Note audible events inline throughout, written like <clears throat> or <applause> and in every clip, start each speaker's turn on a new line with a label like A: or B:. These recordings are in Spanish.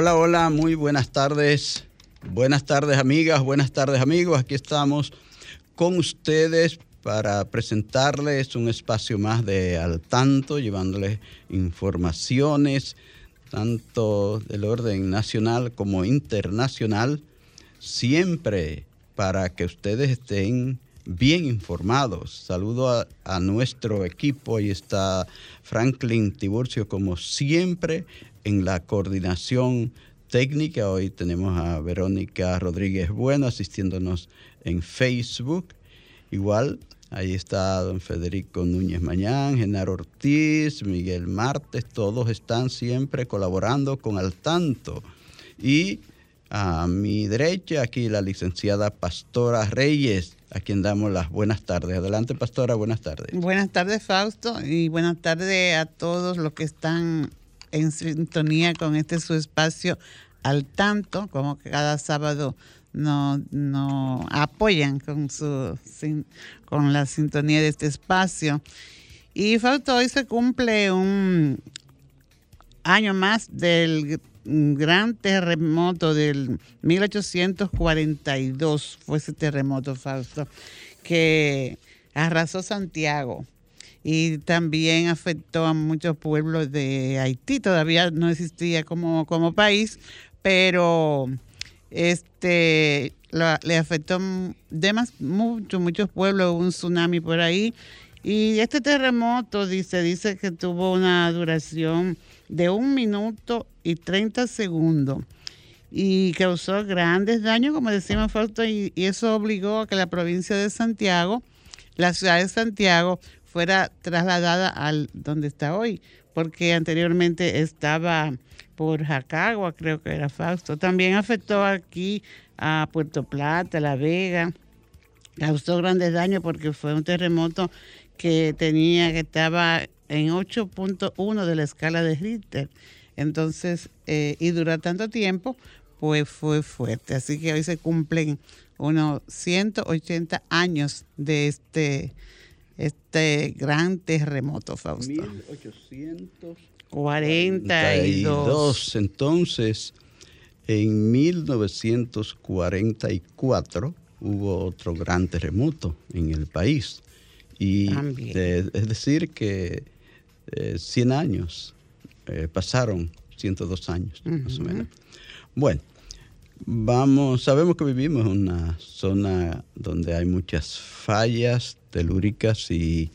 A: Hola, hola, muy buenas tardes. Buenas tardes amigas, buenas tardes amigos. Aquí estamos con ustedes para presentarles un espacio más de al tanto, llevándoles informaciones tanto del orden nacional como internacional, siempre para que ustedes estén bien informados. Saludo a, nuestro equipo, ahí está Franklin Tiburcio como siempre en la coordinación técnica. Hoy tenemos a Verónica Rodríguez Bueno asistiéndonos en Facebook. Igual, ahí está don Federico Núñez Mañán, Genaro Ortiz, Miguel Martes, todos están siempre colaborando con Al Tanto. Y a mi derecha, aquí la licenciada Pastora Reyes, a quien damos las buenas tardes. Adelante, Pastora, buenas tardes.
B: Buenas tardes, Fausto, y buenas tardes a todos los que están en sintonía con este su espacio al tanto, como que cada sábado nos no apoyan con, su, con la sintonía de este espacio. Y Fausto, hoy se cumple un año más del gran terremoto del 1842, fue ese terremoto, Fausto, que arrasó Santiago y también afectó a muchos pueblos de Haití. Todavía no existía como, como país, pero este le afectó de muchos, muchos pueblos, un tsunami por ahí. Y este terremoto dice, dice que tuvo una duración de un minuto y 30 segundos y causó grandes daños, como decimos y eso obligó a que la provincia de Santiago, la ciudad de Santiago, fuera trasladada al donde está hoy, porque anteriormente estaba por Jacagua, creo que era Fausto. También afectó aquí a Puerto Plata, La Vega, causó grandes daños porque fue un terremoto que tenía, que estaba en 8.1 de la escala de Richter. Entonces, eh, y duró tanto tiempo, pues fue fuerte. Así que hoy se cumplen unos 180 años de este este gran terremoto, Fausto.
A: 1842. Entonces, en 1944 hubo otro gran terremoto en el país. Y es decir que 100 eh, años eh, pasaron, 102 años más o menos. Bueno, vamos, sabemos que vivimos en una zona donde hay muchas fallas telúricas y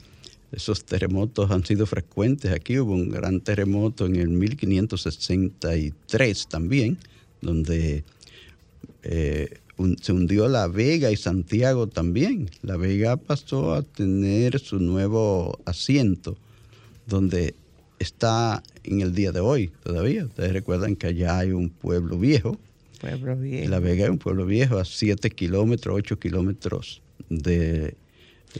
A: esos terremotos han sido frecuentes. Aquí hubo un gran terremoto en el 1563 también, donde eh, se hundió La Vega y Santiago también. La Vega pasó a tener su nuevo asiento, donde está en el día de hoy todavía. Ustedes recuerdan que allá hay un pueblo viejo.
B: Pueblo viejo.
A: La Vega es un pueblo viejo a 7 kilómetros, 8 kilómetros de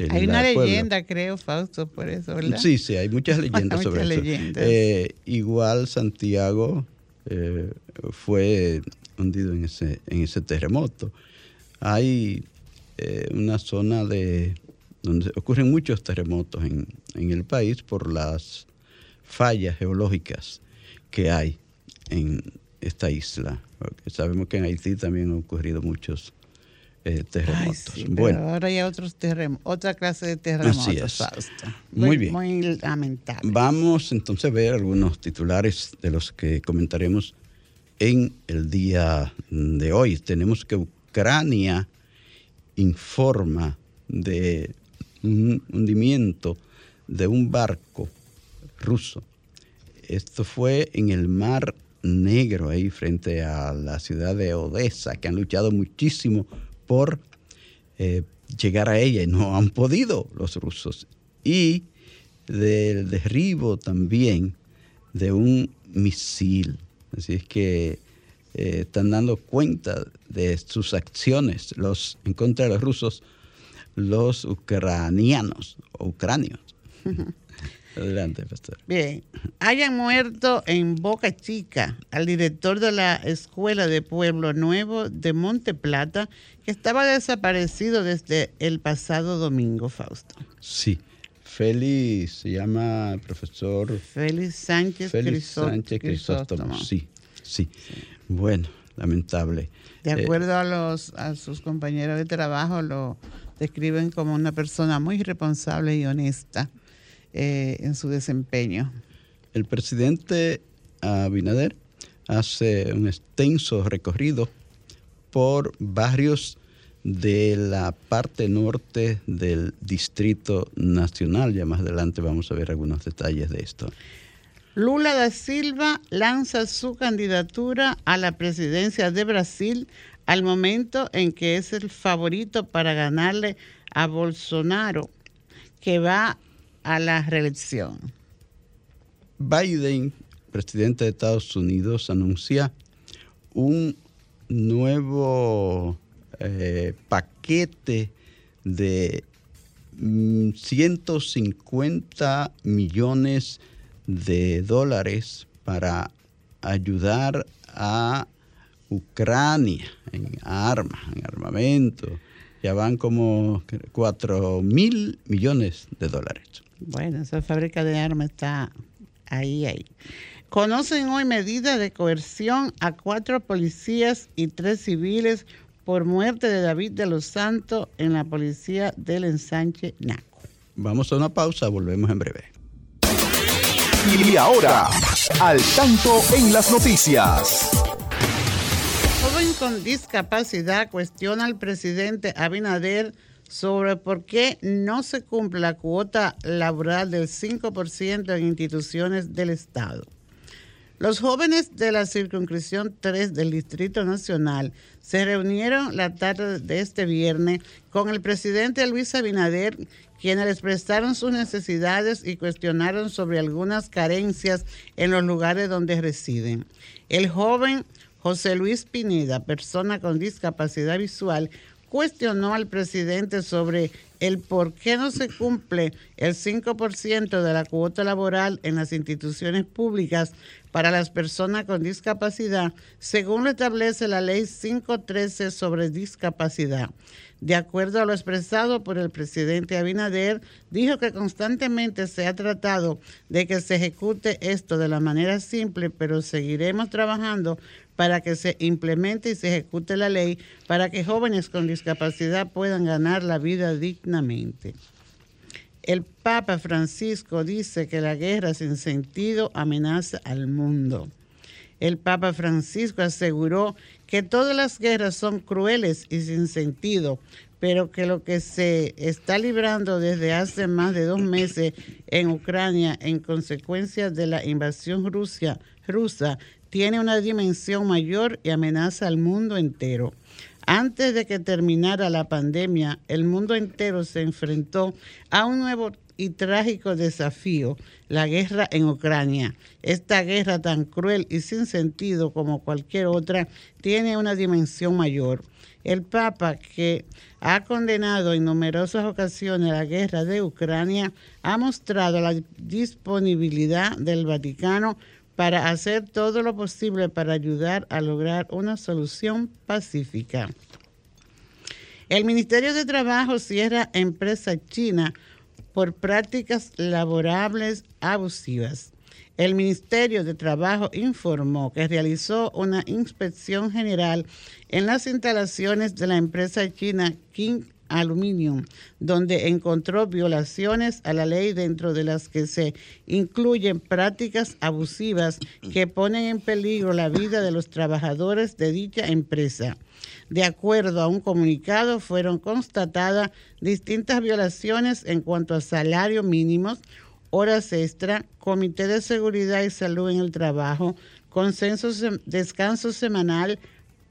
B: hay una leyenda, creo, Fausto, por eso, ¿verdad?
A: Sí, sí, hay muchas <laughs> leyendas sobre eso. Eh, igual Santiago eh, fue hundido en ese, en ese terremoto. Hay eh, una zona de donde ocurren muchos terremotos en, en el país por las fallas geológicas que hay en esta isla. Porque sabemos que en Haití también han ocurrido muchos eh, terremotos.
B: bueno, ahora hay otros terremotos, otra clase de terremotos.
A: Así es. Muy, bien.
B: Muy lamentable.
A: Vamos entonces a ver algunos titulares de los que comentaremos en el día de hoy. Tenemos que Ucrania informa de un hundimiento de un barco ruso. Esto fue en el mar Negro, ahí frente a la ciudad de Odessa, que han luchado muchísimo por eh, llegar a ella y no han podido los rusos. Y del derribo también de un misil. Así es que eh, están dando cuenta de sus acciones los, en contra de los rusos, los ucranianos o ucranios. <laughs> Adelante, pastor.
B: Bien, hayan muerto en Boca Chica al director de la Escuela de Pueblo Nuevo de Monte Plata, que estaba desaparecido desde el pasado domingo, Fausto.
A: Sí, Félix, se llama profesor
B: Félix Sánchez,
A: Félix Sánchez Crisóstomo. Sí, sí, Bueno, lamentable.
B: De eh, acuerdo a, los, a sus compañeros de trabajo, lo describen como una persona muy responsable y honesta eh, en su desempeño.
A: El presidente Abinader hace un extenso recorrido por barrios de la parte norte del Distrito Nacional. Ya más adelante vamos a ver algunos detalles de esto.
B: Lula da Silva lanza su candidatura a la presidencia de Brasil al momento en que es el favorito para ganarle a Bolsonaro, que va a la reelección.
A: Biden, presidente de Estados Unidos, anuncia un nuevo eh, paquete de 150 mm, millones de dólares para ayudar a Ucrania en armas, en armamento. Ya van como 4 mil millones de dólares.
B: Bueno, esa fábrica de armas está ahí, ahí. Conocen hoy medidas de coerción a cuatro policías y tres civiles por muerte de David de los Santos en la policía del ensanche Naco.
A: Vamos a una pausa, volvemos en breve.
C: Y ahora, al tanto en las noticias.
B: Joven con discapacidad cuestiona al presidente Abinader sobre por qué no se cumple la cuota laboral del 5% en instituciones del Estado. Los jóvenes de la circunscripción 3 del Distrito Nacional se reunieron la tarde de este viernes con el presidente Luis Abinader, quienes les prestaron sus necesidades y cuestionaron sobre algunas carencias en los lugares donde residen. El joven José Luis Pineda, persona con discapacidad visual, cuestionó al presidente sobre el por qué no se cumple el 5% de la cuota laboral en las instituciones públicas para las personas con discapacidad, según lo establece la ley 513 sobre discapacidad. De acuerdo a lo expresado por el presidente Abinader, dijo que constantemente se ha tratado de que se ejecute esto de la manera simple, pero seguiremos trabajando para que se implemente y se ejecute la ley para que jóvenes con discapacidad puedan ganar la vida dignamente. El Papa Francisco dice que la guerra sin sentido amenaza al mundo. El Papa Francisco aseguró que todas las guerras son crueles y sin sentido, pero que lo que se está librando desde hace más de dos meses en Ucrania en consecuencia de la invasión rusa tiene una dimensión mayor y amenaza al mundo entero. Antes de que terminara la pandemia, el mundo entero se enfrentó a un nuevo y trágico desafío, la guerra en Ucrania. Esta guerra tan cruel y sin sentido como cualquier otra tiene una dimensión mayor. El Papa, que ha condenado en numerosas ocasiones la guerra de Ucrania, ha mostrado la disponibilidad del Vaticano para hacer todo lo posible para ayudar a lograr una solución pacífica. El Ministerio de Trabajo cierra empresa china por prácticas laborables abusivas. El Ministerio de Trabajo informó que realizó una inspección general en las instalaciones de la empresa china King Aluminium, donde encontró violaciones a la ley dentro de las que se incluyen prácticas abusivas que ponen en peligro la vida de los trabajadores de dicha empresa. De acuerdo a un comunicado, fueron constatadas distintas violaciones en cuanto a salarios mínimos, horas extra, comité de seguridad y salud en el trabajo, consenso, descanso semanal,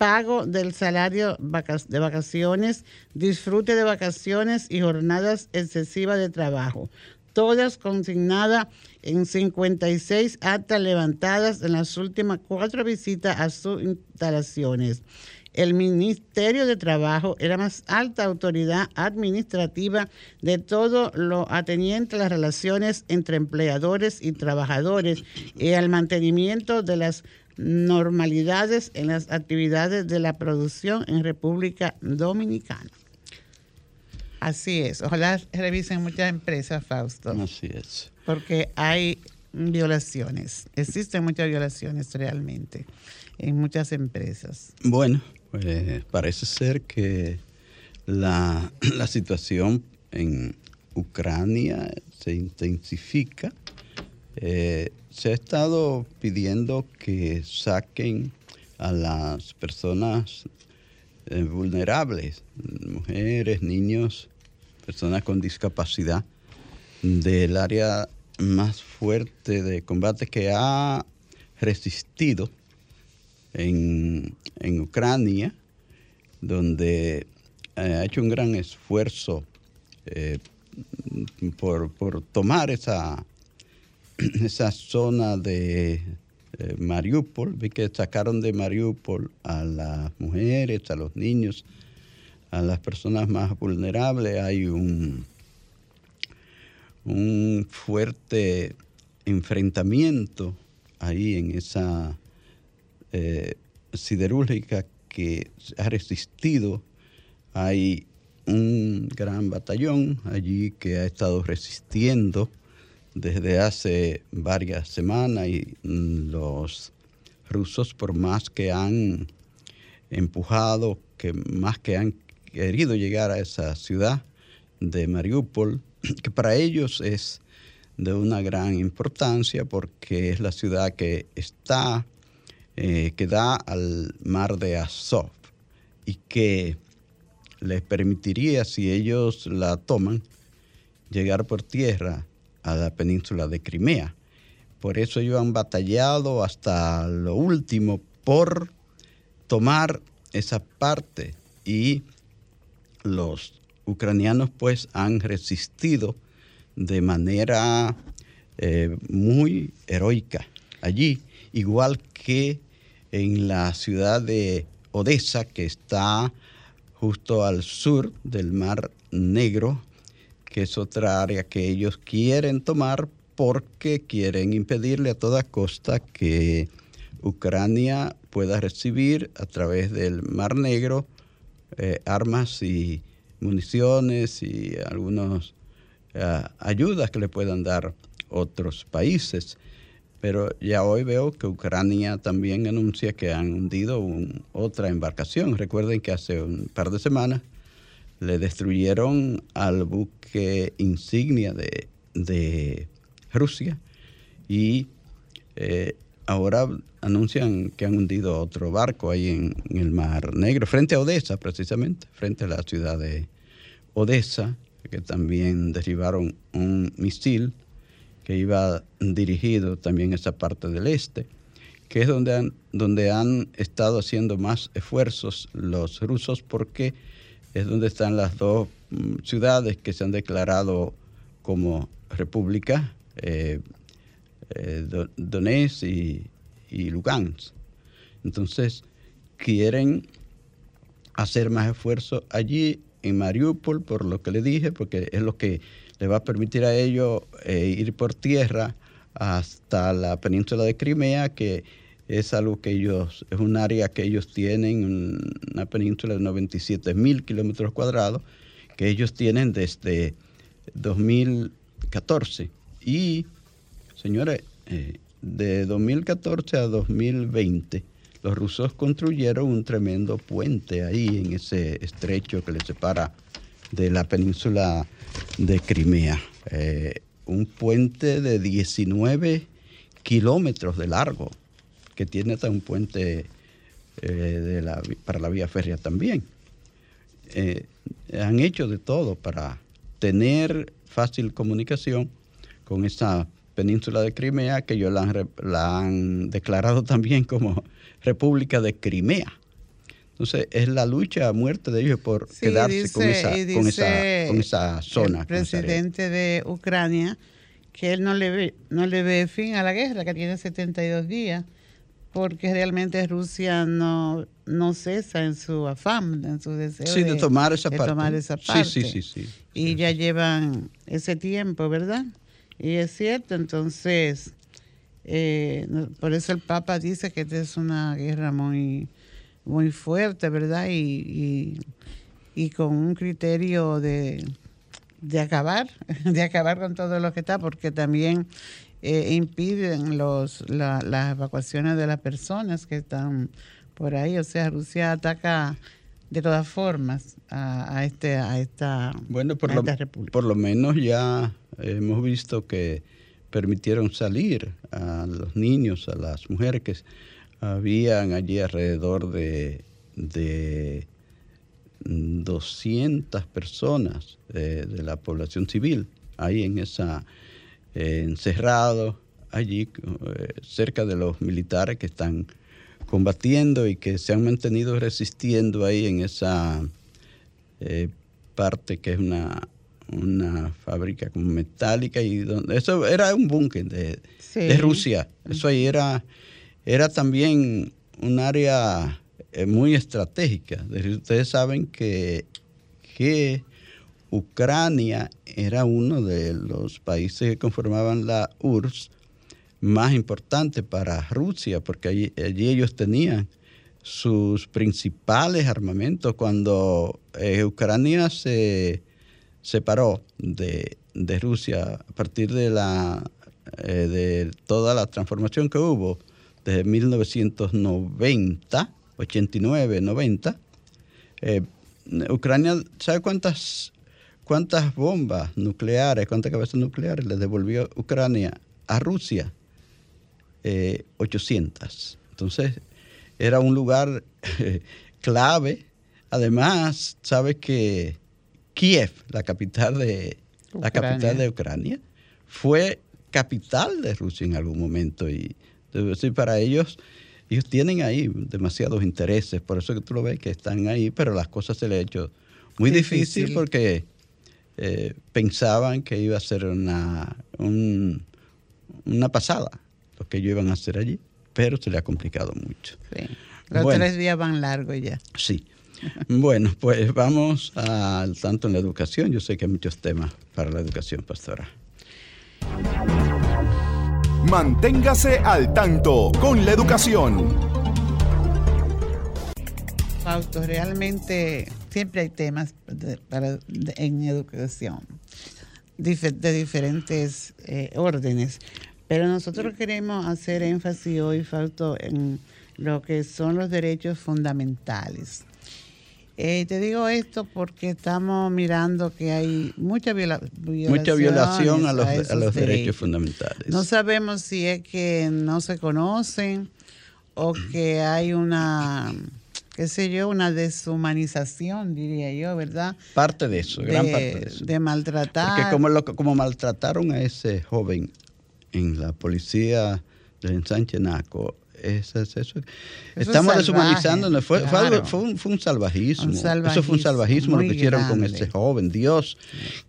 B: pago del salario de vacaciones, disfrute de vacaciones y jornadas excesivas de trabajo. Todas consignadas en 56 actas levantadas en las últimas cuatro visitas a sus instalaciones el Ministerio de Trabajo es la más alta autoridad administrativa de todo lo ateniente a las relaciones entre empleadores y trabajadores y al mantenimiento de las normalidades en las actividades de la producción en República Dominicana. Así es. Ojalá revisen muchas empresas, Fausto.
A: Así es.
B: Porque hay violaciones. Existen muchas violaciones realmente en muchas empresas.
A: Bueno, pues parece ser que la, situación en Ucrania se intensifica. Eh, se ha estado pidiendo que saquen a las personas eh, vulnerables, mujeres, niños, personas con discapacidad, del área más fuerte de combate que ha resistido en, Ucrania, donde eh, ha hecho un gran esfuerzo eh, por, tomar esa, <clears throat> esa zona de eh, Mariupol. Vi que sacaron de Mariupol a las mujeres, a los niños, a las personas más vulnerables. Hay un, un fuerte enfrentamiento ahí en esa eh, siderúrgica que ha resistido. Hay un gran batallón allí que ha estado resistiendo desde hace varias semanas y los rusos por más que han empujado, que más que han querido llegar a esa ciudad de Mariupol, <clears throat> que para ellos es de una gran importancia porque es la ciudad que está eh, que da al mar de Azov y que les permitiría, si ellos la toman, llegar por tierra a la península de Crimea. Por eso ellos han batallado hasta lo último por tomar esa parte y los ucranianos pues han resistido de manera eh, muy heroica allí igual que en la ciudad de Odessa, que está justo al sur del Mar Negro, que es otra área que ellos quieren tomar porque quieren impedirle a toda costa que Ucrania pueda recibir a través del Mar Negro eh, armas y municiones y algunas eh, ayudas que le puedan dar otros países. Pero ya hoy veo que Ucrania también anuncia que han hundido otra embarcación. Recuerden que hace un par de semanas le destruyeron al buque insignia de, Rusia y eh, ahora anuncian que han hundido otro barco ahí en, el Mar Negro, frente a Odessa precisamente, frente a la ciudad de Odessa, que también derribaron un misil que iba dirigido también a esa parte del este, que es donde han, donde han estado haciendo más esfuerzos los rusos porque es donde están las dos mm, ciudades que se han declarado como república, eh, eh, Donetsk y, Lugansk. Entonces, quieren hacer más esfuerzo allí en Mariupol, por lo que le dije, porque es lo que le va a permitir a ellos eh, ir por tierra hasta la península de Crimea, que es algo que ellos, es un área que ellos tienen, una península de 97 mil kilómetros cuadrados, que ellos tienen desde 2014. Y, señores, eh, de 2014 a 2020, los rusos construyeron un tremendo puente ahí en ese estrecho que les separa de la península de Crimea. Eh, un puente de 19 kilómetros de largo, que tiene hasta un puente eh, para la vía férrea también. Eh, han hecho de todo para tener fácil comunicación con esa península de Crimea, que ellos la han, declarado <laughs> también como República de Crimea. Entonces, es la lucha a muerte de ellos por quedarse con, esa, con, esa, con, esa, zona.
B: El presidente de Ucrania, que él no le, ve, no le ve fin a la guerra, que tiene 72 días, porque realmente Rusia no, no cesa en su afán, en su deseo
A: sí, de, tomar esa parte.
B: Tomar esa parte.
A: Sí, sí, sí,
B: y ya llevan ese tiempo, ¿verdad? Y es cierto, entonces, eh, por eso el Papa dice que esta es una guerra muy, muy fuerte, ¿verdad? Y, y, con un criterio de, de acabar, <laughs> de acabar con todo lo que está, porque también eh, impiden los, las evacuaciones de las personas que están por ahí. O sea, Rusia ataca de todas formas a, este, a esta,
A: bueno, por lo, Por lo menos ya hemos visto que permitieron salir a los niños, a las mujeres que habían allí alrededor de, de 200 personas de, de la población civil ahí en esa eh, encerrados allí eh, cerca de los militares que están combatiendo y que se han mantenido resistiendo ahí en esa eh, parte que es una, una fábrica como metálica y donde eso era un búnker de, Rusia. Eso ahí era, era también un área muy estratégica. Ustedes saben que, que Ucrania era uno de los países que conformaban la URSS más importante para Rusia, porque allí, ellos tenían sus principales armamentos. Cuando eh, Ucrania se separó de, Rusia a partir de, la, eh, de toda la transformación que hubo desde 1990, 89, 90, Ucrania, ¿sabe cuántas ¿Cuántas bombas nucleares, cuántas cabezas nucleares le devolvió Ucrania a Rusia? 800. Eh, Entonces, era un lugar clave. Además, sabes que Kiev, la capital de la capital de Ucrania, fue capital de Rusia en algún momento y decir, para ellos ellos tienen ahí demasiados intereses, por eso que tú lo ves que están ahí, pero las cosas se les ha hecho muy difícil porque eh, pensaban que iba a ser una, una pasada lo que ellos iban a hacer allí, pero se le ha complicado mucho.
B: Los tres días van largos ya.
A: Sí. bueno, pues vamos al tanto en la educación. Yo sé que hay muchos temas para la educación, pastora.
C: Manténgase al tanto con la educación.
B: Fausto, realmente siempre hay temas para, en educación de diferentes eh, órdenes, pero nosotros queremos hacer énfasis hoy, Fausto, en lo que son los derechos fundamentales. Eh, te digo esto porque estamos mirando que hay mucha, violación,
A: mucha violación a los, a los derechos fundamentales.
B: No sabemos si es que no se conocen o que hay una qué sé yo, una deshumanización, diría yo, ¿verdad?
A: Parte de eso, gran parte de eso.
B: De maltratar.
A: Porque como, lo, como maltrataron a ese joven en la policía de Sánchez Naco, eso, eso, estamos deshumanizando, fue, fue, un, salvajismo. Eso fue un salvajismo lo que hicieron con ese joven. Dios,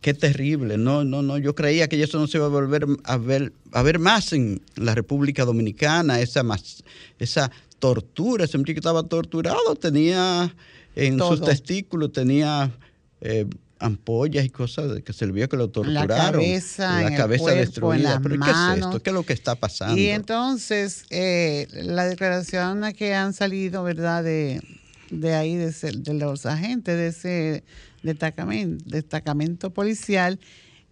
A: qué terrible. No, no, no. Yo creía que eso no se iba a volver a ver, a ver más en la República Dominicana, esa, más, esa tortura, ese muchacho estaba torturado, tenía en sus testículos, tenía eh, ampollas y cosas que se le vio que lo torturaron. La
B: cabeza, la cabeza destruida. ¿Pero
A: qué es esto? ¿Qué es lo que está pasando?
B: Y entonces, eh, la declaración que han salido, ¿verdad?, de, de ahí, de, los agentes de ese destacamento, destacamento policial,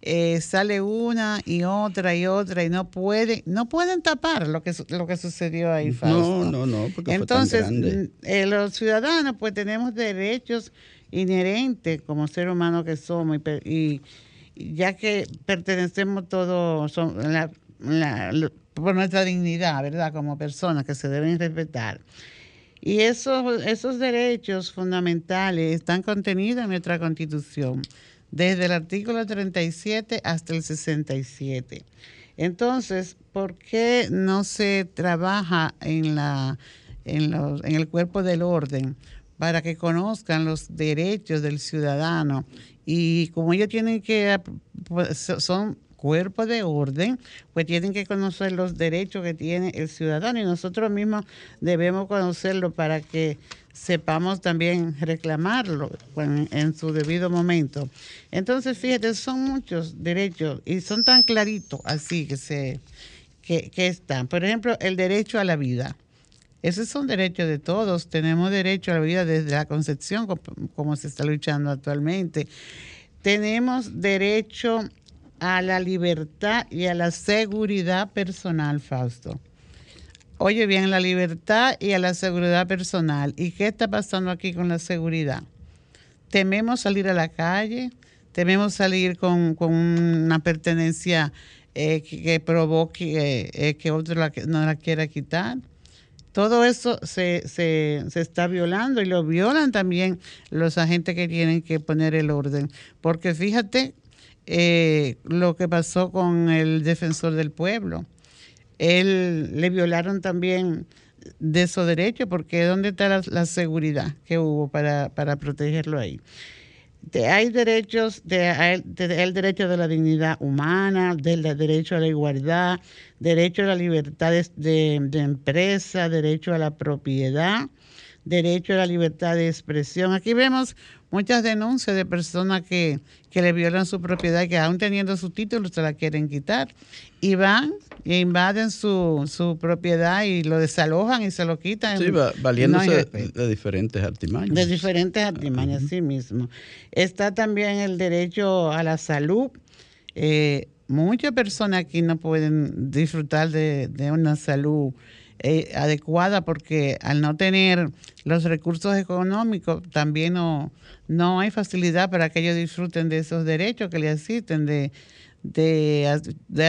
B: eh, sale una y otra y otra y no pueden, no pueden tapar lo que, lo que sucedió ahí,
A: No, no, no, porque
B: Entonces,
A: fue tan grande.
B: Eh, los ciudadanos pues tenemos derechos inherentes como ser humano que somos y, ya que pertenecemos todos por nuestra dignidad, ¿verdad? Como personas que se deben respetar. Y esos, esos derechos fundamentales están contenidos en nuestra Constitución desde el artículo 37 hasta el 67. Entonces, ¿por qué no se trabaja en, la, en, los, en el cuerpo del orden para que conozcan los derechos del ciudadano? Y como ellos tienen que, pues, son cuerpo de orden, pues tienen que conocer los derechos que tiene el ciudadano y nosotros mismos debemos conocerlo para que sepamos también reclamarlo en, su debido momento. Entonces, fíjate, son muchos derechos y son tan claritos así que se que, están. Por ejemplo, el derecho a la vida. Esos son derechos de todos. Tenemos derecho a la vida desde la concepción, como, se está luchando actualmente. Tenemos derecho a la libertad y a la seguridad personal, Fausto. Oye bien, la libertad y a la seguridad personal. ¿Y qué está pasando aquí con la seguridad? Tememos salir a la calle, tememos salir con, una pertenencia eh, que, provoque eh, que otro no la quiera quitar. Todo eso se, se, está violando y lo violan también los agentes que tienen que poner el orden. Porque fíjate eh, lo que pasó con el defensor del pueblo él le violaron también de su derecho, porque ¿dónde está la, seguridad que hubo para, protegerlo ahí? hay derechos, de, el derecho de la dignidad humana, del derecho a la igualdad, derecho a la libertad de, de, empresa, derecho a la propiedad, derecho a la libertad de expresión. Aquí vemos muchas denuncias de personas que, que le violan su propiedad, que aún teniendo su título se la quieren quitar. Y van e invaden su, su propiedad y lo desalojan y se lo quitan.
A: Sí, valiéndose de, diferentes artimañas.
B: De diferentes artimañas, sí mismo. Está también el derecho a la salud. Eh, muchas personas aquí no pueden disfrutar de, de una salud eh, adecuada porque al no tener los recursos económicos también no, no hay facilidad para que ellos disfruten de esos derechos que le asisten, de, de,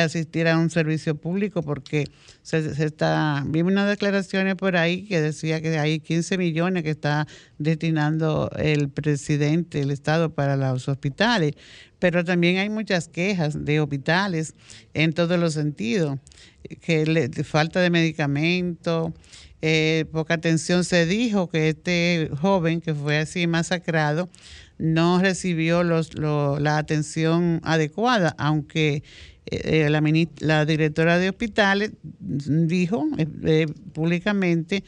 B: asistir a un servicio público porque se, está, vi unas declaraciones por ahí que decía que hay 15 millones que está destinando el presidente del Estado para los hospitales, pero también hay muchas quejas de hospitales en todos los sentidos que falta de medicamentos, eh, poca atención. Se dijo que este joven que fue así masacrado no recibió los, la atención adecuada, aunque eh, la, la, directora de hospitales dijo eh, públicamente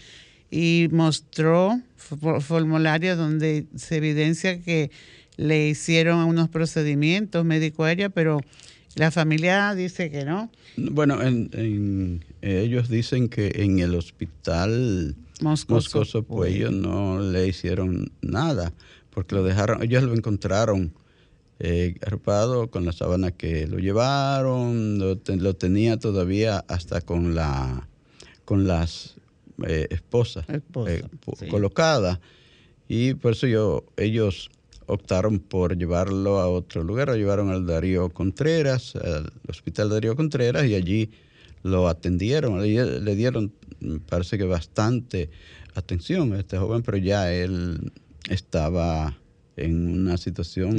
B: y mostró formularios donde se evidencia que le hicieron unos procedimientos médicos a ella, pero la familia dice que no.
A: Bueno, en, ellos dicen que en el hospital Moscoso, pues ellos no le hicieron nada, porque lo dejaron, ellos lo encontraron eh, arropado con la sábana que lo llevaron, lo, tenía todavía hasta con la con las eh, esposas eh, colocadas y por eso yo ellos optaron por llevarlo a otro lugar, lo llevaron al Darío Contreras, al Hospital Darío Contreras, y allí lo atendieron, le, dieron, parece que bastante atención a este joven, pero ya él estaba en una situación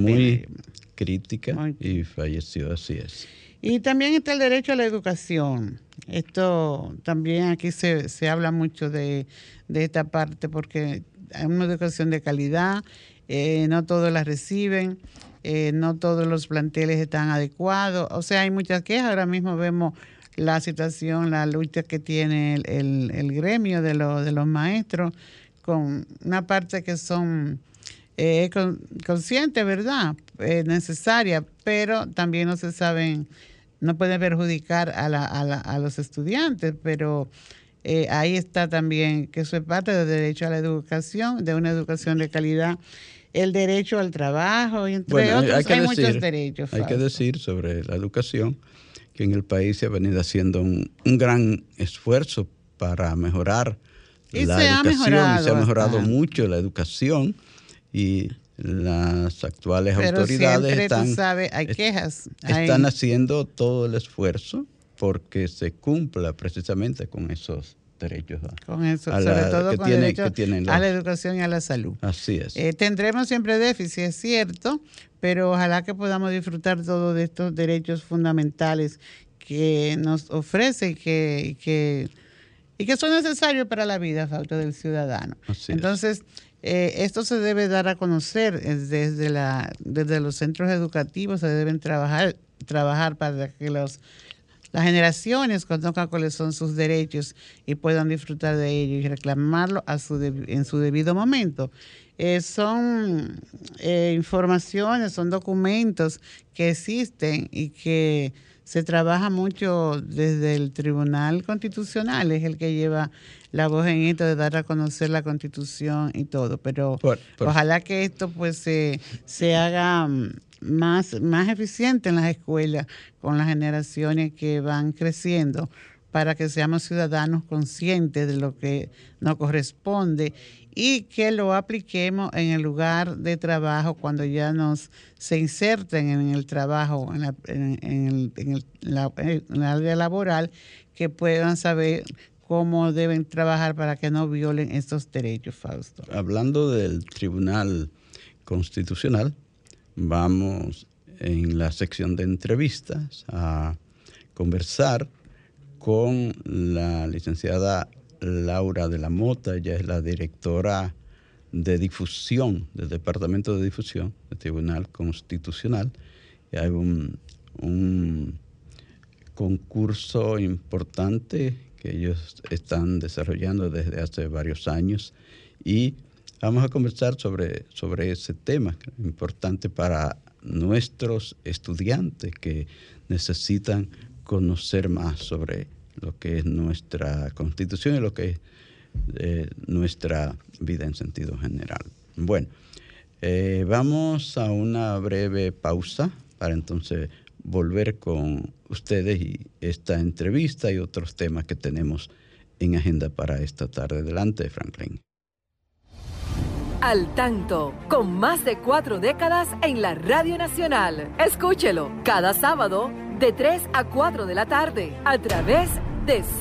A: muy crítica y falleció, así es.
B: Y también está el derecho a la educación. Esto también aquí se, se habla mucho de, de esta parte porque hay una educación de calidad eh, no todos las reciben, eh, no todos los planteles están adecuados. O sea, hay muchas quejas. Ahora mismo vemos la situación, la lucha que tiene el, gremio de, de los maestros con una parte que son eh, conscientes, ¿verdad? necesaria, pero también no se saben, no pueden perjudicar a, la, a, la, a los estudiantes, pero ahí está también que eso es parte del derecho a la educación, de una educación de calidad el derecho al trabajo, y entre otros, hay, muchos derechos.
A: Hay que decir sobre la educación que en el país se ha venido haciendo un, un gran esfuerzo para mejorar la educación y se ha mejorado mucho la educación y las actuales autoridades están,
B: hay quejas,
A: están haciendo todo el esfuerzo porque se cumpla precisamente con esos derechos.
B: Con eso, sobre todo con el derecho a la educación y a la salud.
A: Así es.
B: Eh, tendremos siempre déficit, es cierto, pero ojalá que podamos disfrutar todos de estos derechos fundamentales que nos ofrece y que, que, y que son necesarios para la vida, falta del ciudadano. Entonces, eh, esto se debe dar a conocer desde, la, desde los centros educativos, se deben trabajar, trabajar para que los las generaciones conozcan cuáles son sus derechos y puedan disfrutar de ellos y reclamarlo a su en su debido momento. Eh, son eh, informaciones, son documentos que existen y que se trabaja mucho desde el Tribunal Constitucional, es el que lleva la voz en esto de dar a conocer la Constitución y todo, pero ojalá que esto pues se, se haga mm, más, más eficiente en las escuelas con las generaciones que van creciendo para que seamos ciudadanos conscientes de lo que nos corresponde y que lo apliquemos en el lugar de trabajo cuando ya nos se inserten en el trabajo, en, la, en, el, en área laboral, que puedan saber cómo deben trabajar para que no violen estos derechos, Fausto.
A: Hablando del Tribunal Constitucional, vamos en la sección de entrevistas a conversar con la licenciada Laura de la Mota, ella es la directora de difusión del Departamento de Difusión del Tribunal Constitucional. Hay un, un concurso importante que ellos están desarrollando desde hace varios años y Vamos a conversar sobre, sobre ese tema importante para nuestros estudiantes que necesitan conocer más sobre lo que es nuestra constitución y lo que es eh, nuestra vida en sentido general. Bueno, eh, vamos a una breve pausa para entonces volver con ustedes y esta entrevista y otros temas que tenemos en agenda para esta tarde. Adelante, Franklin.
D: Al tanto, con más de cuatro décadas en la Radio Nacional. Escúchelo cada sábado de 3 a 4 de la tarde a través de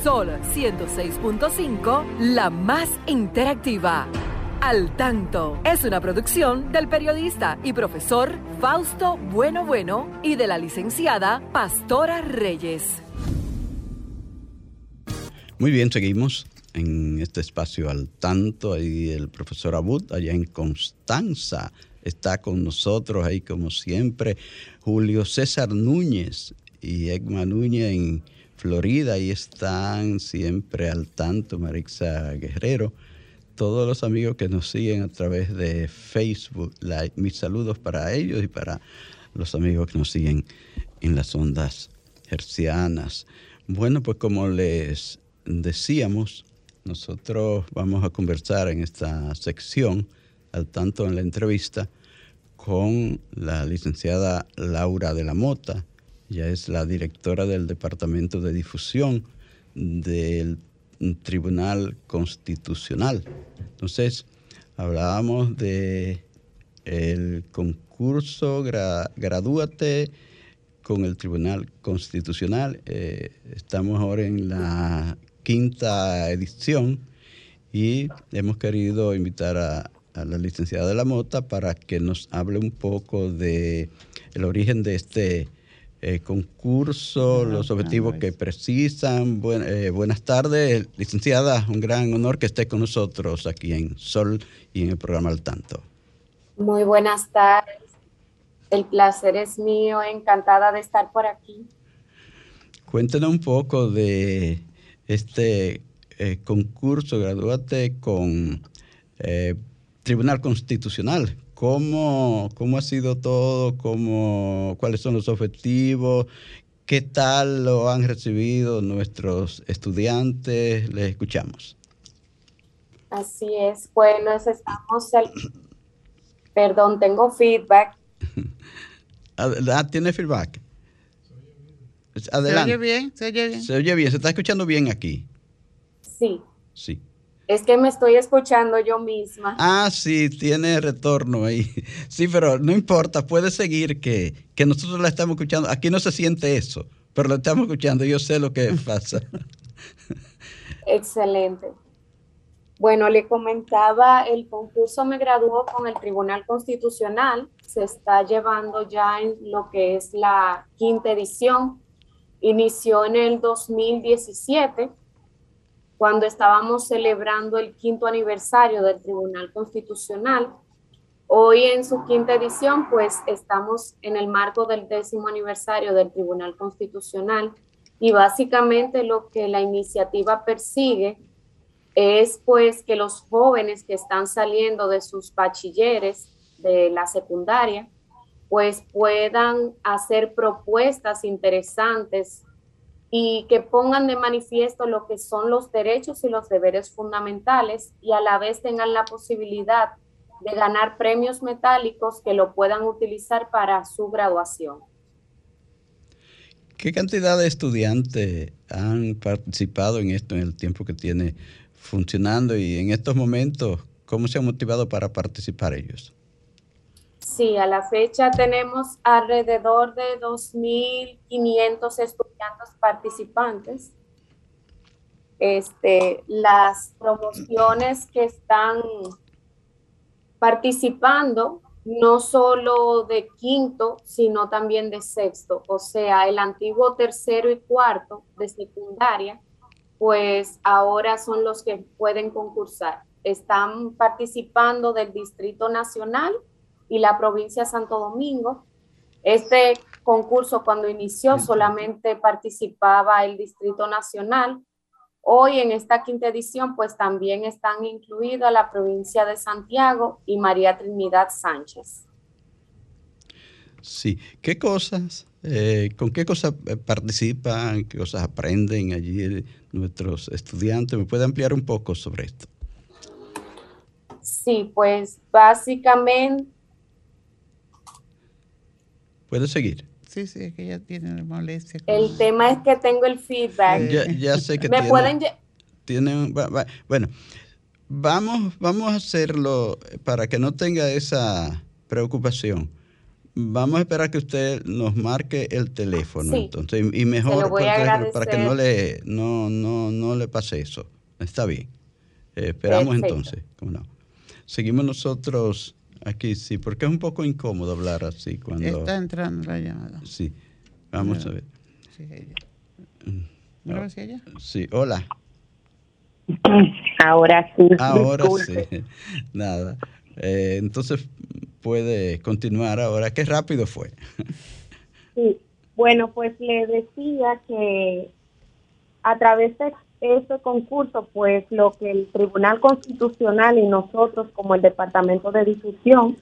D: Sol 106.5, la más interactiva. Al tanto es una producción del periodista y profesor Fausto Bueno Bueno y de la licenciada Pastora Reyes.
A: Muy bien, seguimos en este espacio al tanto. Ahí el profesor Abud, allá en Constanza, está con nosotros ahí como siempre. Julio César Núñez y Egma Núñez en Florida, ahí están siempre al tanto. Marixa Guerrero. Todos los amigos que nos siguen a través de Facebook, mis saludos para ellos y para los amigos que nos siguen en las ondas hercianas. Bueno, pues como les decíamos, nosotros vamos a conversar en esta sección, al tanto en la entrevista, con la licenciada Laura de la Mota. Ella es la directora del Departamento de Difusión del Tribunal Constitucional. Entonces, hablábamos de el concurso Gradúate con el Tribunal Constitucional. Eh, estamos ahora en la quinta edición y hemos querido invitar a, la licenciada de la Mota para que nos hable un poco de el origen de este eh, concurso, los objetivos que precisan. Eh, buenas tardes, licenciada, un gran honor que esté con nosotros aquí en Sol y en el programa Al Tanto.
E: Muy buenas tardes, el placer es mío, encantada de estar por aquí.
A: Cuéntenos un poco de este eh, concurso graduate con eh, Tribunal Constitucional. ¿Cómo, ¿Cómo ha sido todo? ¿Cómo, ¿Cuáles son los objetivos? ¿Qué tal lo han recibido nuestros estudiantes? Les escuchamos.
E: Así es. Bueno, estamos <clears throat>
F: Perdón, tengo feedback. <laughs>
A: Ah, ¿Tiene feedback?
B: Adelante. ¿Se oye bien? ¿Se oye bien?
A: Se oye bien, se está escuchando bien aquí.
F: Sí.
A: Sí.
F: Es que me estoy escuchando yo misma.
A: Ah, sí, tiene retorno ahí. <laughs> Sí, pero no importa, puede seguir que, que nosotros la estamos escuchando. Aquí no se siente eso, pero lo estamos escuchando. Yo sé lo que <laughs> pasa.
F: Excelente. Bueno, le comentaba, el concurso me graduó con el Tribunal Constitucional, se está llevando ya en lo que es la quinta edición, inició en el 2017, cuando estábamos celebrando el quinto aniversario del Tribunal Constitucional. Hoy en su quinta edición, pues estamos en el marco del décimo aniversario del Tribunal Constitucional y básicamente lo que la iniciativa persigue es pues que los jóvenes que están saliendo de sus bachilleres de la secundaria, pues puedan hacer propuestas interesantes y que pongan de manifiesto lo que son los derechos y los deberes fundamentales y a la vez tengan la posibilidad de ganar premios metálicos que lo puedan utilizar para su graduación.
A: ¿Qué cantidad de estudiantes han participado en esto en el tiempo que tiene funcionando y en estos momentos, ¿cómo se han motivado para participar ellos?
F: Sí, a la fecha tenemos alrededor de 2.500 estudiantes participantes. Este, las promociones que están participando no solo de quinto, sino también de sexto, o sea, el antiguo tercero y cuarto de secundaria pues ahora son los que pueden concursar. Están participando del Distrito Nacional y la provincia de Santo Domingo. Este concurso cuando inició solamente participaba el Distrito Nacional. Hoy en esta quinta edición pues también están incluidas la provincia de Santiago y María Trinidad Sánchez.
A: Sí, ¿qué cosas, eh, con qué cosas eh, participan, qué cosas aprenden allí nuestros estudiantes? ¿Me puede ampliar un poco sobre esto?
F: Sí, pues básicamente...
A: ¿Puede seguir?
B: Sí, sí, es que ya tiene molestia.
F: El tema es que tengo el feedback.
A: Ya, sé que <laughs>
F: ¿Me pueden...
A: tienen, bueno, vamos, vamos a hacerlo para que no tenga esa preocupación Vamos a esperar que usted nos marque el teléfono, entonces, y mejor para que no le, no, no, no le pase eso. Está bien. Eh, esperamos entonces. no? Seguimos nosotros aquí, sí, porque es un poco incómodo hablar así cuando...
B: Está entrando la llamada.
A: Sí, vamos a ver.
B: Sí, ella. ¿No oh, ella?
A: Sí, hola.
F: Ahora sí.
A: Ahora sí. <laughs> Nada. Eh, entonces, puede continuar ahora. Qué rápido fue.
F: Sí, bueno, pues le decía que a través de este concurso, pues lo que el Tribunal Constitucional y nosotros como el Departamento de Difusión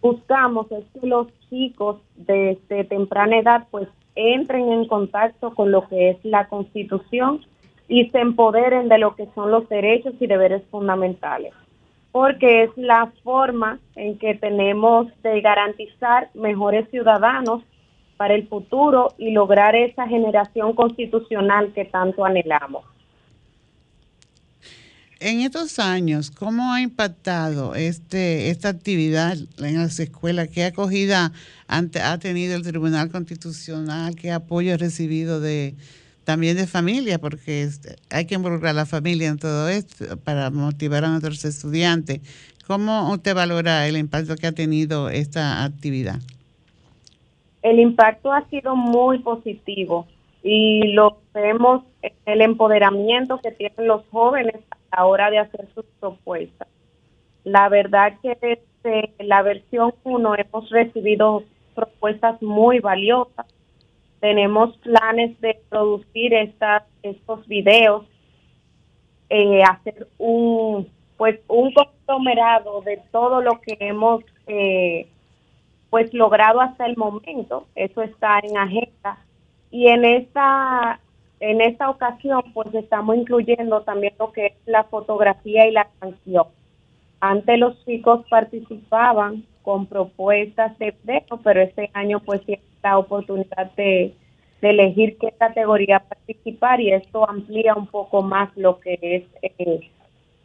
F: buscamos es que los chicos desde temprana edad pues entren en contacto con lo que es la Constitución y se empoderen de lo que son los derechos y deberes fundamentales porque es la forma en que tenemos de garantizar mejores ciudadanos para el futuro y lograr esa generación constitucional que tanto anhelamos.
B: En estos años, ¿cómo ha impactado este esta actividad en las escuelas? ¿Qué acogida ha tenido el Tribunal Constitucional? ¿Qué apoyo ha recibido de, también de familia, porque hay que involucrar a la familia en todo esto para motivar a nuestros estudiantes. ¿Cómo usted valora el impacto que ha tenido esta actividad?
F: El impacto ha sido muy positivo y lo vemos el empoderamiento que tienen los jóvenes la hora de hacer sus propuestas. La verdad que desde la versión 1 hemos recibido propuestas muy valiosas tenemos planes de producir estas, estos videos, eh, hacer un pues un conglomerado de todo lo que hemos eh, pues logrado hasta el momento. Eso está en agenda y en esta en esta ocasión pues estamos incluyendo también lo que es la fotografía y la canción.
E: Antes los chicos participaban con propuestas de empleo, pero este año pues tiene la oportunidad de, elegir qué categoría participar y esto amplía un poco más lo que es eh,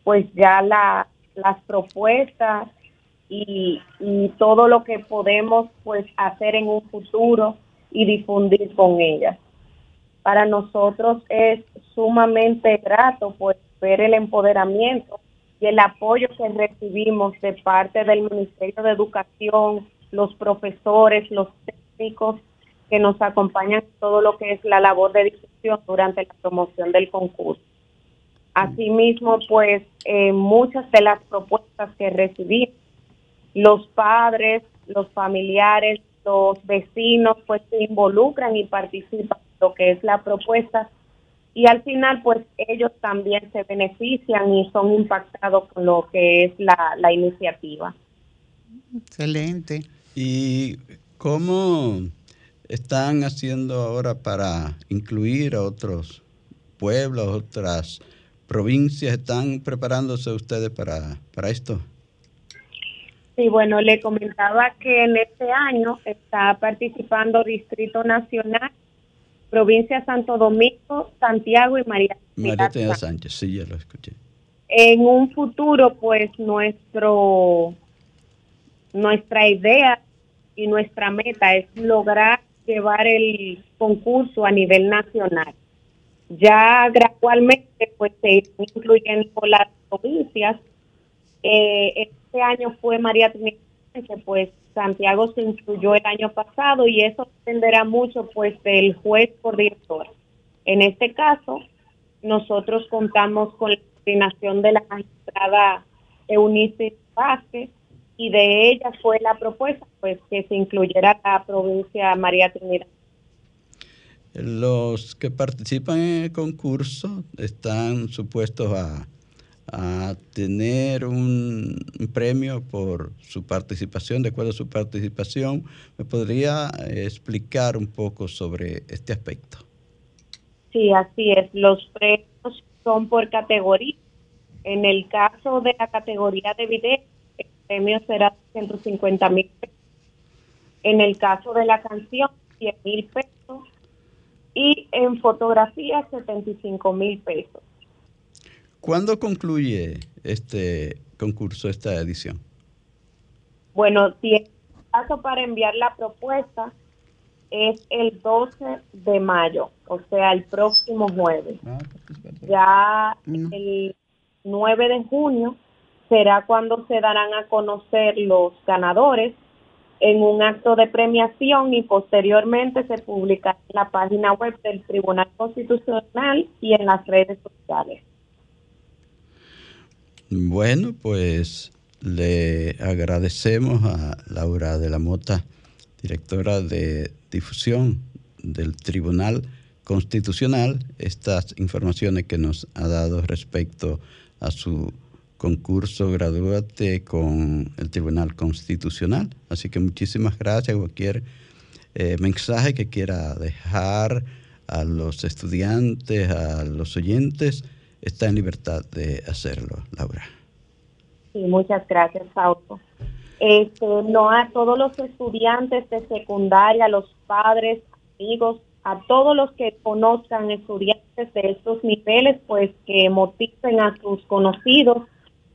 E: pues ya la, las propuestas y, y, todo lo que podemos pues hacer en un futuro y difundir con ellas. Para nosotros es sumamente grato pues ver el empoderamiento y el apoyo que recibimos de parte del Ministerio de Educación, los profesores, los técnicos que nos acompañan en todo lo que es la labor de difusión durante la promoción del concurso. Asimismo, pues eh, muchas de las propuestas que recibimos, los padres, los familiares, los vecinos, pues se involucran y participan lo que es la propuesta y al final pues ellos también se benefician y son impactados con lo que es la, iniciativa.
B: Excelente.
A: ¿Y cómo están haciendo ahora para incluir a otros pueblos, otras provincias? ¿Están preparándose ustedes para, para esto?
E: Sí, bueno, le comentaba que en este año está participando Distrito Nacional provincia Santo Domingo, Santiago y María.
A: María Sánchez, sí, ya lo escuché.
E: En un futuro, pues nuestro nuestra idea y nuestra meta es lograr llevar el concurso a nivel nacional. Ya gradualmente, pues se irán incluyendo las provincias. Eh, este año fue María Trinidad, pues Santiago se incluyó el año pasado y eso dependerá mucho pues del juez por director. En este caso, nosotros contamos con la coordinación de la magistrada Eunice Vázquez y de ella fue la propuesta pues que se incluyera la provincia María Trinidad.
A: Los que participan en el concurso están supuestos a a tener un, premio por su participación, de acuerdo a su participación. ¿Me podría explicar un poco sobre este aspecto?
E: Sí, así es. Los premios son por categoría. En el caso de la categoría de video, el premio será 150 mil pesos. En el caso de la canción, 100 mil pesos. Y en fotografía, 75 mil pesos.
A: ¿Cuándo concluye este concurso, esta edición?
E: Bueno, el plazo para enviar la propuesta es el 12 de mayo, o sea, el próximo jueves. Ah, pues, ya el 9 de junio será cuando se darán a conocer los ganadores en un acto de premiación y posteriormente se publicará en la página web del Tribunal Constitucional y en las redes sociales.
A: Bueno, pues le agradecemos a Laura de la Mota, directora de difusión del Tribunal Constitucional, estas informaciones que nos ha dado respecto a su concurso graduate con el Tribunal Constitucional. Así que muchísimas gracias. Cualquier eh, mensaje que quiera dejar a los estudiantes, a los oyentes, está en libertad de hacerlo, Laura.
E: Sí, muchas gracias, Fausto. Este, no a todos los estudiantes de secundaria, los padres, amigos, a todos los que conozcan estudiantes de estos niveles, pues que motiven a sus conocidos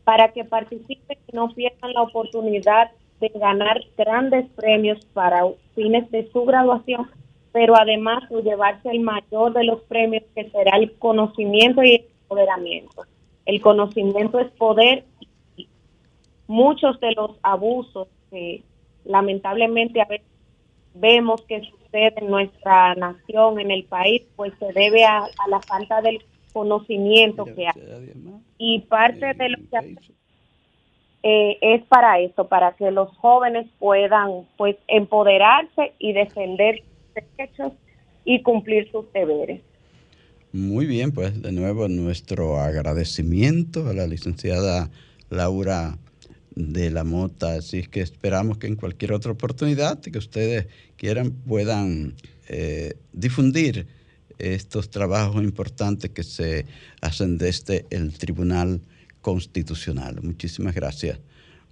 E: para que participen y no pierdan la oportunidad de ganar grandes premios para fines de su graduación, pero además de llevarse el mayor de los premios que será el conocimiento y empoderamiento. El conocimiento es poder y muchos de los abusos que lamentablemente a veces vemos que sucede en nuestra nación, en el país, pues se debe a, la falta del conocimiento que hay. Y parte de lo que eh, es para eso, para que los jóvenes puedan pues empoderarse y defender sus derechos y cumplir sus deberes.
A: Muy bien, pues de nuevo nuestro agradecimiento a la licenciada Laura de la Mota. Así es que esperamos que en cualquier otra oportunidad que ustedes quieran puedan eh, difundir estos trabajos importantes que se hacen desde el Tribunal Constitucional. Muchísimas gracias.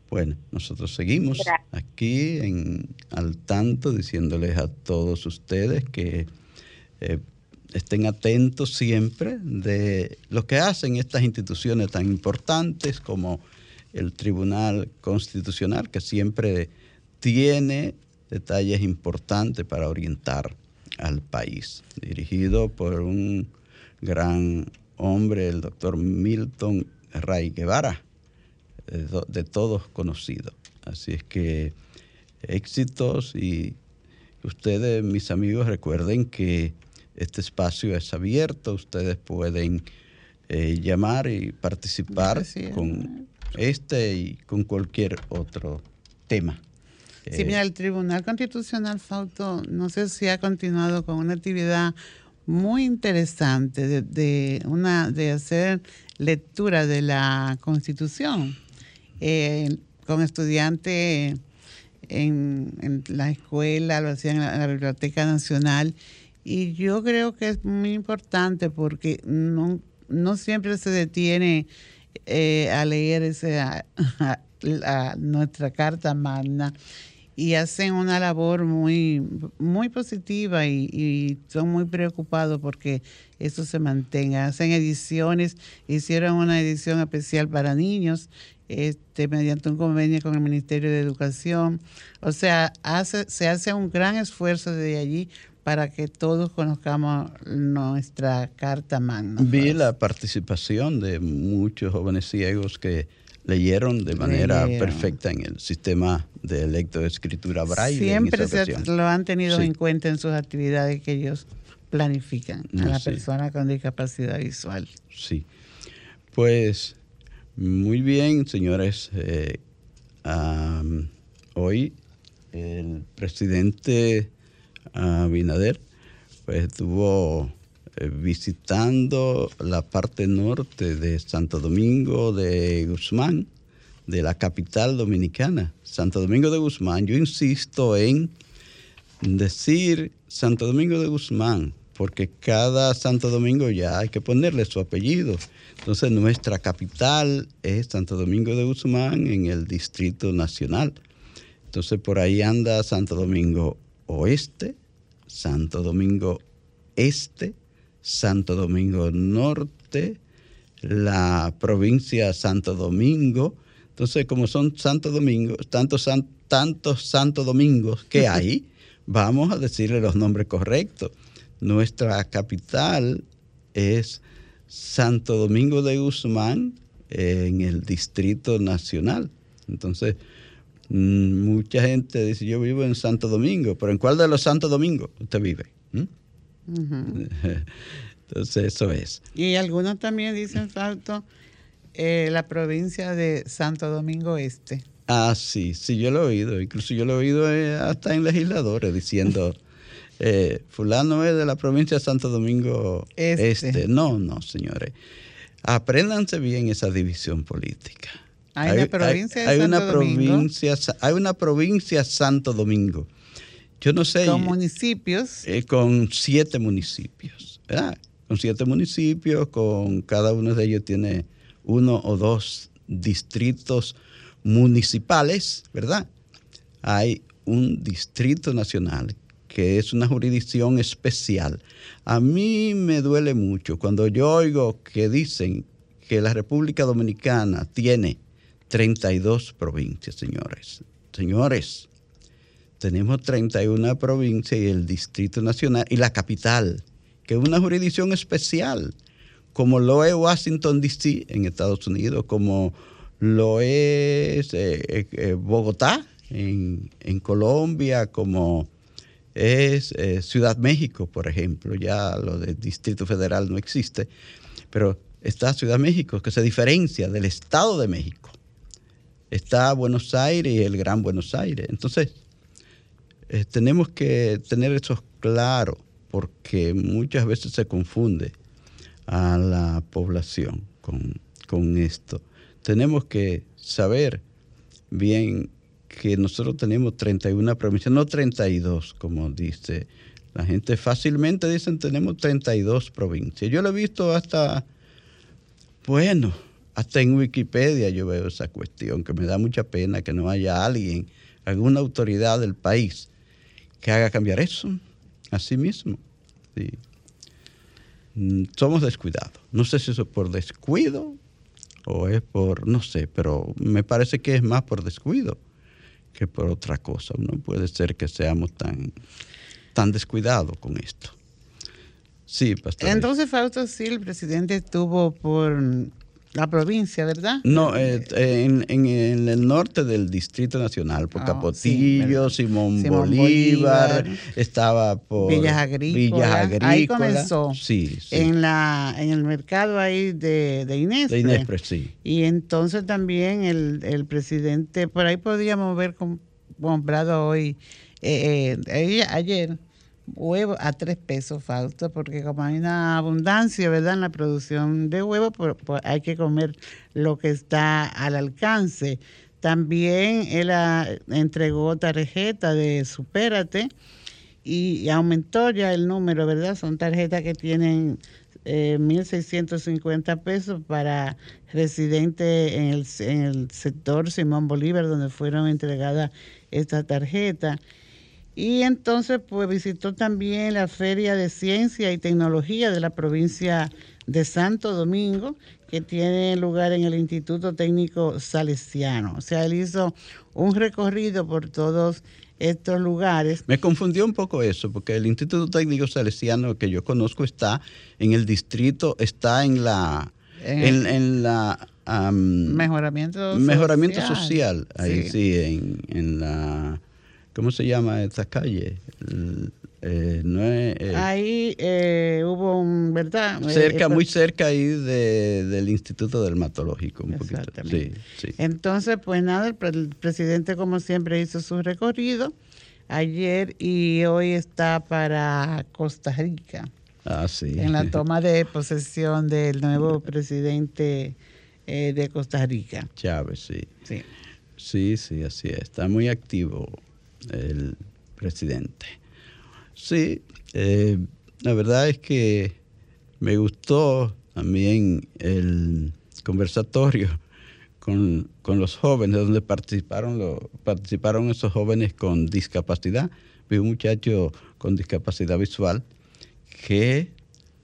A: Bueno, nosotros seguimos aquí en, al tanto diciéndoles a todos ustedes que eh, estén atentos siempre de lo que hacen estas instituciones tan importantes como el Tribunal Constitucional, que siempre tiene detalles importantes para orientar al país, dirigido por un gran hombre, el doctor Milton Ray Guevara, de, todos conocido. Así es que éxitos y ustedes, mis amigos, recuerden que este espacio es abierto, ustedes pueden eh, llamar y participar con este y con cualquier otro tema.
B: Sí, mira, el Tribunal Constitucional Fauto, no sé si ha continuado con una actividad muy interesante de, una, de hacer lectura de la Constitución eh, con estudiantes en, en, la escuela, lo hacían en la, Biblioteca Nacional. Y yo creo que es muy importante porque no, no siempre se detiene eh, a leer ese, nuestra Carta Magna y hacen una labor muy, muy positiva y, son muy preocupados porque eso se mantenga. Hacen ediciones, hicieron una edición especial para niños este, mediante un convenio con el Ministerio de Educación. O sea, hace, se hace un gran esfuerzo desde allí para que todos conozcamos nuestra Carta Magna.
A: Vi la participación de muchos jóvenes ciegos que leyeron de manera perfecta en el sistema de lectoescritura braille.
B: Siempre lo han tenido en cuenta en sus actividades que ellos planifican a la persona con discapacidad visual.
A: Sí. Pues muy bien, señores. Eh, hoy el presidente Abinader pues, estuvo eh, visitando la parte norte de Santo Domingo de Guzmán, de la capital dominicana, Santo Domingo de Guzmán. Yo insisto en decir Santo Domingo de Guzmán, porque cada Santo Domingo ya hay que ponerle su apellido. Entonces nuestra capital es Santo Domingo de Guzmán en el Distrito Nacional. Entonces por ahí anda Santo Domingo Oeste, Santo Domingo Este, Santo Domingo Norte, la provincia Santo Domingo. Entonces, como son Santo Domingo, tantos, tantos Santo Domingos que <laughs> hay, vamos a decirle los nombres correctos. Nuestra capital es Santo Domingo de Guzmán, en el Distrito Nacional. Entonces, mucha gente dice, yo vivo en Santo Domingo, pero ¿en cuál de los Santo Domingos usted vive? ¿Mm? <laughs> Entonces, eso es.
B: Y algunos también dicen falto eh, la provincia de Santo Domingo Este.
A: Ah, sí, sí, yo lo he oído. Incluso yo lo he oído eh, hasta en legisladores diciendo, <laughs> eh, fulano es de la provincia de Santo Domingo este. este. No, no, señores. Apréndanse bien esa división política.
B: Hay, una provincia
A: hay, una provincia, hay una provincia Santo Domingo yo no sé.
B: Con municipios.
A: Eh, con siete municipios, ¿verdad? Con siete municipios, con cada uno de ellos tiene uno o dos distritos municipales, ¿verdad? Hay un distrito nacional que es una jurisdicción especial. A mí me duele mucho cuando yo oigo que dicen que la República Dominicana tiene 32 provincias, señores. Señores, tenemos 31 provincias y el Distrito Nacional y la capital, que es una jurisdicción especial, como lo es Washington, D.C. en Estados Unidos, como lo es eh, eh, eh, Bogotá en, Colombia, como es Ciudad México, por ejemplo. Ya lo del Distrito Federal no existe, pero está Ciudad México, que se diferencia del Estado de México. Está Buenos Aires y el Gran Buenos Aires. Entonces, eh, tenemos que tener eso claro porque muchas veces se confunde a la población con, con esto. Tenemos que saber bien que nosotros tenemos 31 provincias, no 32, como dice la gente. Fácilmente dicen tenemos 32 provincias. Yo lo he visto hasta, bueno, hasta en Wikipedia yo veo esa cuestión, que me da mucha pena que no haya alguien, alguna autoridad del país que haga cambiar eso, así mismo. Mm, somos descuidados. No sé si eso es por descuido o es por, no sé, pero me parece que es más por descuido que por otra cosa. No puede ser que seamos tan, tan descuidados con esto. Sí, pastor.
B: Entonces, Fausto, sí, el presidente estuvo por la provincia, ¿verdad?
A: No, eh, en, el norte del Distrito Nacional, por oh, Capotillo, Simón, Bolívar, estaba por
B: Villas Agrícolas. Ahí comenzó. Sí, sí. En, la, en el mercado ahí de, de Inés.
A: De Inés, sí.
B: Y entonces también el, el presidente, por ahí podíamos ver comprado hoy, eh, eh, ayer, huevo a tres pesos, Fausto, porque como hay una abundancia, ¿verdad?, en la producción de huevo, pues, hay que comer lo que está al alcance. También él ah, entregó tarjeta de Supérate y, aumentó ya el número, ¿verdad? Son tarjetas que tienen eh, 1.650 pesos para residentes en el, en el sector Simón Bolívar, donde fueron entregadas estas tarjetas. Y entonces pues visitó también la Feria de Ciencia y Tecnología de la provincia de Santo Domingo, que tiene lugar en el Instituto Técnico Salesiano. O sea, él hizo un recorrido por todos estos lugares.
A: Me confundió un poco eso, porque el Instituto Técnico Salesiano que yo conozco está en el distrito, está en la... En, la
B: mejoramiento
A: social. Mejoramiento social, ahí sí, en, en la ¿Cómo se llama esta calle?
B: Eh, no eh, ahí eh, hubo un, ¿verdad?
A: Cerca, muy cerca ahí del Instituto Dermatológico. Un Exactamente.
B: Sí, Entonces, pues nada, el, presidente como siempre hizo su recorrido ayer y hoy está para Costa Rica.
A: Ah, sí.
B: En la toma de posesión del nuevo presidente de Costa Rica.
A: Chávez, sí. Sí. Sí, sí, así es. Está muy activo el presidente. Sí, eh, la verdad es que me gustó también el conversatorio con, los jóvenes, donde participaron, participaron esos jóvenes con discapacidad. Vi un muchacho con discapacidad visual que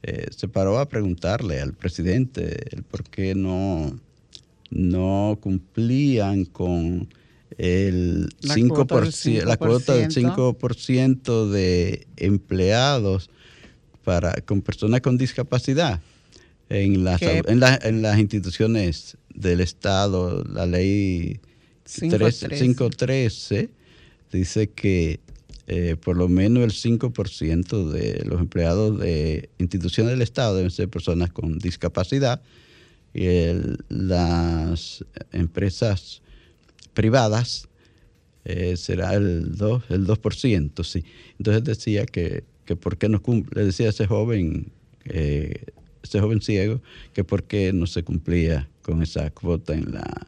A: eh, se paró a preguntarle al presidente el por qué no, no cumplían con el la 5%, cuota la cuota del 5% de empleados para, con personas con discapacidad en las, en, en, las instituciones del Estado. La ley 513 dice que eh, por lo menos el 5% de los empleados de instituciones del Estado deben ser personas con discapacidad y las empresas privadas eh, será el 2%, el 2%, sí. Entonces decía que, que por qué no cumple, le decía a ese joven, eh, ese joven ciego, que por qué no se cumplía con esa cuota en, la,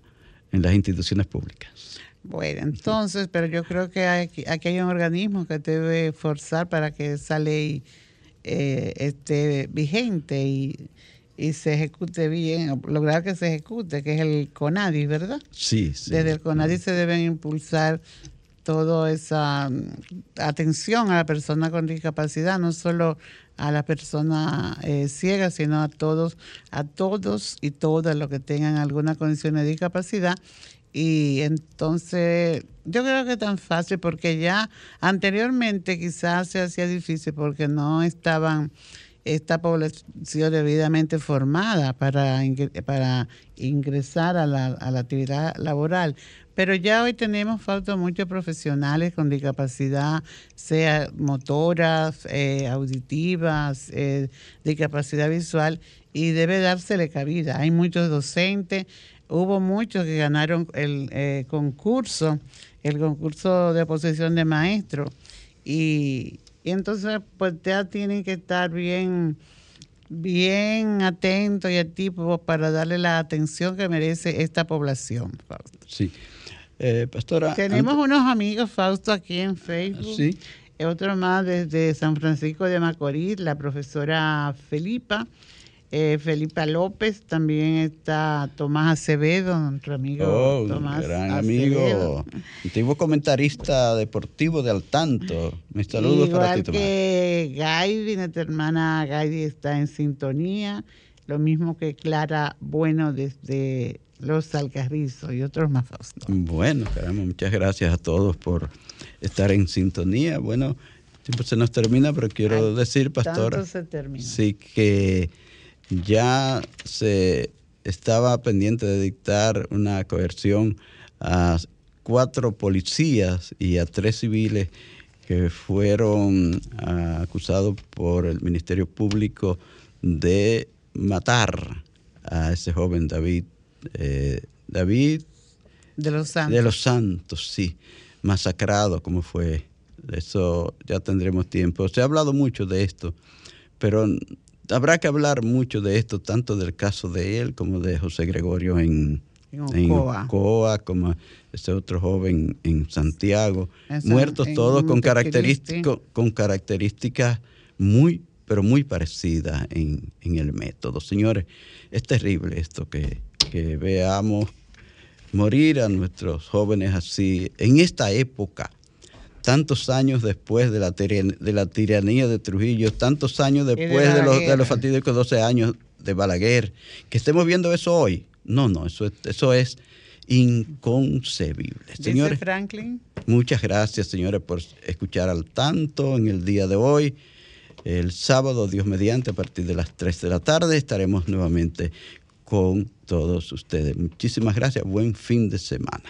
A: en las instituciones públicas.
B: Bueno, entonces, pero yo creo que aquí, hay un organismo que debe forzar para que esa ley eh, esté vigente y y se ejecute bien, lograr que se ejecute, que es el CONADI, ¿verdad?
A: Sí, sí.
B: Desde el CONADI se deben impulsar toda esa mm, atención a la persona con discapacidad, no solo a la persona eh, ciega, sino a todos, a todos y todas los que tengan alguna condición de discapacidad. Y entonces yo creo que es tan fácil porque ya anteriormente quizás se hacía difícil porque no estaban esta población debidamente formada para, para ingresar a la, a la actividad laboral. Pero ya hoy tenemos falta muchos profesionales con discapacidad, sea motoras, eh, auditivas, eh, discapacidad visual, y debe dársele cabida. Hay muchos docentes, hubo muchos que ganaron el eh, concurso, el concurso de posesión de maestro, y, y entonces, pues ya tienen que estar bien, bien atentos y activos para darle la atención que merece esta población, Fausto.
A: Sí. Eh, pastora.
B: Tenemos unos amigos, Fausto, aquí en Facebook. Sí. Otro más desde San Francisco de Macorís, la profesora Felipa. Eh, Felipa López, también está Tomás Acevedo, nuestro amigo
A: Oh,
B: Tomás
A: gran
B: Acevedo.
A: amigo, antiguo comentarista deportivo de al tanto. Mis saludos para ti, Tomás.
B: que Gaby, nuestra hermana Gaby está en sintonía, lo mismo que Clara Bueno desde Los Alcarrizos y otros más.
A: Bueno, caramba, muchas gracias a todos por estar en sintonía. Bueno, tiempo se nos termina, pero quiero
B: Ay,
A: decir,
B: se termina.
A: sí que ya se estaba pendiente de dictar una coerción a cuatro policías y a tres civiles que fueron ah, acusados por el Ministerio Público de matar a ese joven David. eh, David
B: De los Santos.
A: de los Santos, sí, masacrado como fue. Eso ya tendremos tiempo. Se ha hablado mucho de esto, pero habrá que hablar mucho de esto, tanto del caso de él como de José Gregorio en,
B: En Ocoa.
A: Ocoa, como ese otro joven en Santiago,
B: En San-
A: muertos todos con, característico- con características muy, pero muy parecidas en, en el método. Señores, es terrible esto que, que veamos morir a nuestros jóvenes así en esta época, tantos años después de la, tiran- de la tiranía de Trujillo, tantos años
B: de
A: después de, los, de
B: Balaguer.
A: los fatídicos 12 años de Balaguer, que estemos viendo eso hoy. No, no, eso es, eso es inconcebible.
B: Dice
A: Señores,
B: Franklin.
A: Muchas gracias, señores, por escuchar al tanto en el día de hoy. El sábado, Dios mediante, a partir de las 3 de la tarde, estaremos nuevamente con todos ustedes. Muchísimas gracias. Buen fin de semana.